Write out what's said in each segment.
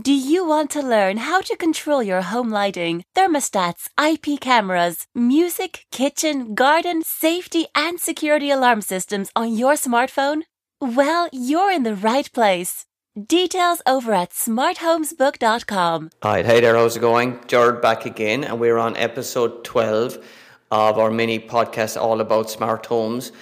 Do you want to learn how to control your home lighting, thermostats, IP cameras, music, kitchen, garden, safety, and security alarm systems on your smartphone? Well, you're in the right place. Details over at smarthomesbook.com. Alright, hey there, how's it going? Gerard back again, and we're on episode 12 of our mini podcast all about smart homes.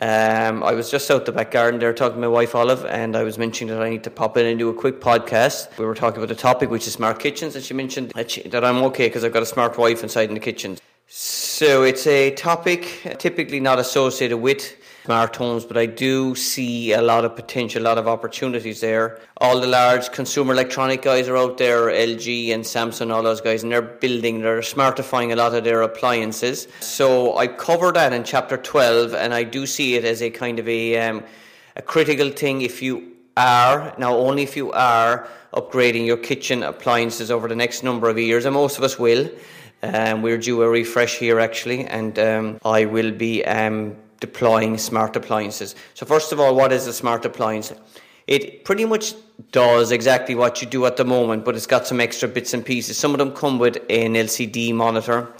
Um, I was just out the back garden there talking to my wife Olive, and I was mentioning that I need to pop in and do a quick podcast. We were talking about the topic, which is smart kitchens, and she mentioned that, she, that I'm okay because I've got a smart wife inside in the kitchen. So it's a topic typically not associated with smart homes, but I do see a lot of potential, a lot of opportunities there. All the large consumer electronic guys are out there, LG and Samsung, all those guys, and they're building, they're smartifying a lot of their appliances. So I cover that in chapter 12, and I do see it as a kind of a, um, a critical thing if you are, now only if you are, upgrading your kitchen appliances over the next number of years, and most of us will. Um, we're due a refresh here actually, and um, I will be um, deploying smart appliances. So, first of all, what is a smart appliance? It pretty much does exactly what you do at the moment, but it's got some extra bits and pieces. Some of them come with an LCD monitor.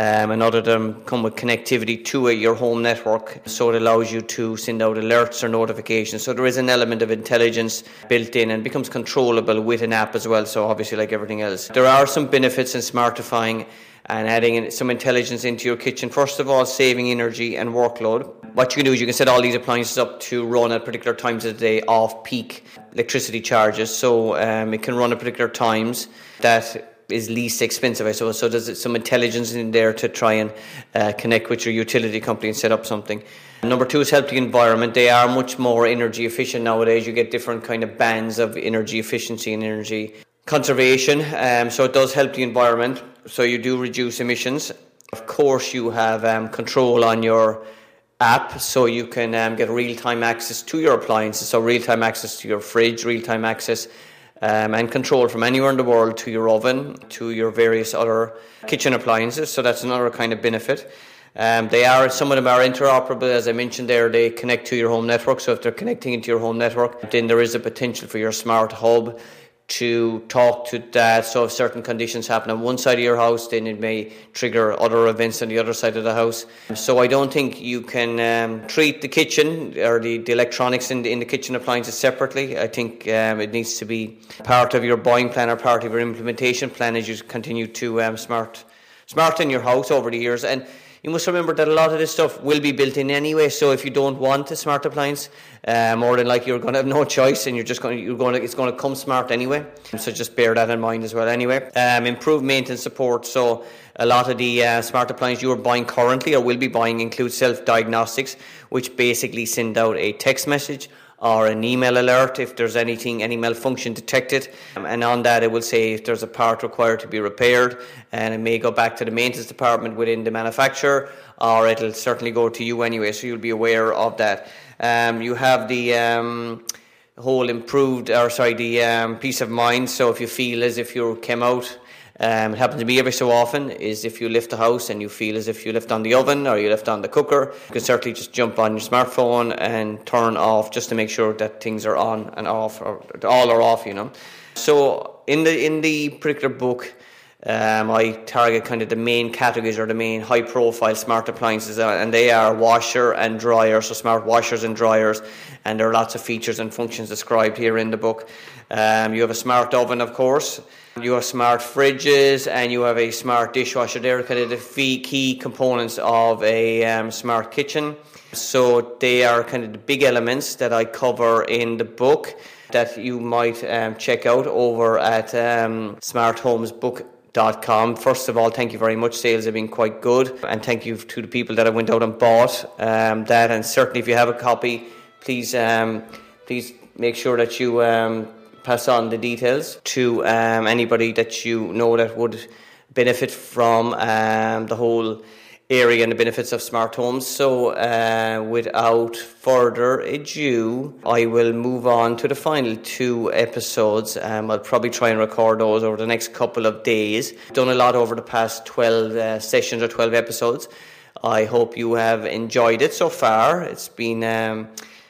Um, and other of them come with connectivity to a, your home network, so it allows you to send out alerts or notifications. So there is an element of intelligence built in and becomes controllable with an app as well. So obviously, like everything else, there are some benefits in smartifying and adding some intelligence into your kitchen. First of all, saving energy and workload. What you can do is you can set all these appliances up to run at particular times of the day off peak electricity charges. So um, it can run at particular times that is least expensive, I suppose. So there's some intelligence in there to try and uh, connect with your utility company and set up something. Number two is help the environment. They are much more energy efficient nowadays. You get different kind of bands of energy efficiency and energy conservation. Um, so it does help the environment. So you do reduce emissions. Of course, you have um, control on your app, so you can um, get real time access to your appliances. So real time access to your fridge, real time access um, and control from anywhere in the world to your oven, to your various other kitchen appliances. So that's another kind of benefit. Um, they are some of them are interoperable, as I mentioned there. They connect to your home network. So if they're connecting into your home network, then there is a potential for your smart hub to talk to that. So if certain conditions happen on one side of your house, then it may trigger other events on the other side of the house. So I don't think you can um, treat the kitchen or the, the electronics in the, in the kitchen appliances separately. I think um, it needs to be part of your buying plan or part of your implementation plan as you continue to um, smart smarten your house over the years. And you must remember that a lot of this stuff will be built in anyway. So if you don't want a smart appliance, uh, more than like you're going to have no choice, and you're just going to you're going it's going to come smart anyway. So just bear that in mind as well. Anyway, um, improved maintenance support. So a lot of the uh, smart appliances you are buying currently or will be buying include self diagnostics, which basically send out a text message or an email alert if there's anything, any malfunction detected. Um, and on that, it will say if there's a part required to be repaired, and it may go back to the maintenance department within the manufacturer, or it'll certainly go to you anyway, so you'll be aware of that. Um, you have the um, whole improved, or sorry, the um, peace of mind. So if you feel as if you came out um, it happens to me every so often is if you lift the house and you feel as if you lift on the oven or you lift on the cooker, you can certainly just jump on your smartphone and turn off just to make sure that things are on and off or all are off, you know. So in the in the particular book, um, I target kind of the main categories or the main high profile smart appliances, uh, and they are washer and dryer, so smart washers and dryers, and there are lots of features and functions described here in the book. Um, you have a smart oven, of course, you have smart fridges, and you have a smart dishwasher. They're kind of the key components of a um, smart kitchen. So they are kind of the big elements that I cover in the book that you might um, check out over at um, Smart Homes Book Com. First of all, thank you very much. Sales have been quite good, and thank you to the people that have went out and bought um, that. And certainly, if you have a copy, please um, please make sure that you um, pass on the details to um, anybody that you know that would benefit from the whole area and the benefits of smart homes. So, uh, without further ado, I will move on to the final two episodes. Um, I'll probably try and record those over the next couple of days. Done a lot over the past 12 uh, sessions or 12 episodes. I hope you have enjoyed it so far. It's been. Um,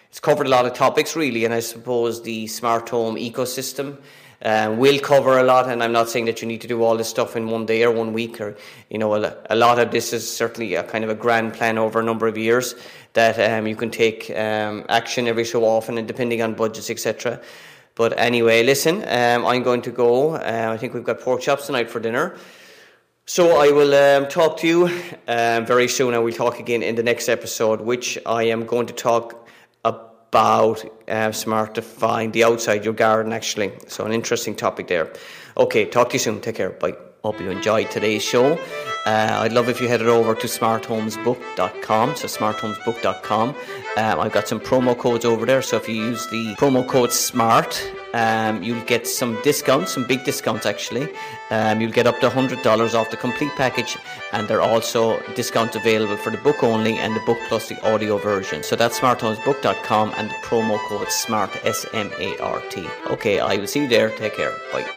it's covered a lot of topics really, and I suppose the smart home ecosystem Um, we'll cover a lot, and I'm not saying that you need to do all this stuff in one day or one week, or you know, a, lot of this is certainly a kind of a grand plan over a number of years that um, you can take um, action every so often, and depending on budgets, etc. But anyway, listen, um, I'm going to go. Uh, I think we've got pork chops tonight for dinner. So I will um, talk to you um, very soon, and we'll talk again in the next episode, which I am going to talk about uh, smartifying the outside your garden. Actually, so an interesting topic there. Okay, talk to you soon. Take care. Bye. Hope you enjoyed today's show. Uh, I'd love if you headed over to smarthomesbook.com. So smarthomesbook.com. Um, I've got some promo codes over there. So if you use the promo code SMART, um, you'll get some discounts, some big discounts actually. Um, you'll get up to $100 off the complete package, and there are also discounts available for the book only and the book plus the audio version. So that's smarthomesbook.com and the promo code SMART, S M A R T. Okay, I will see you there. Take care. Bye.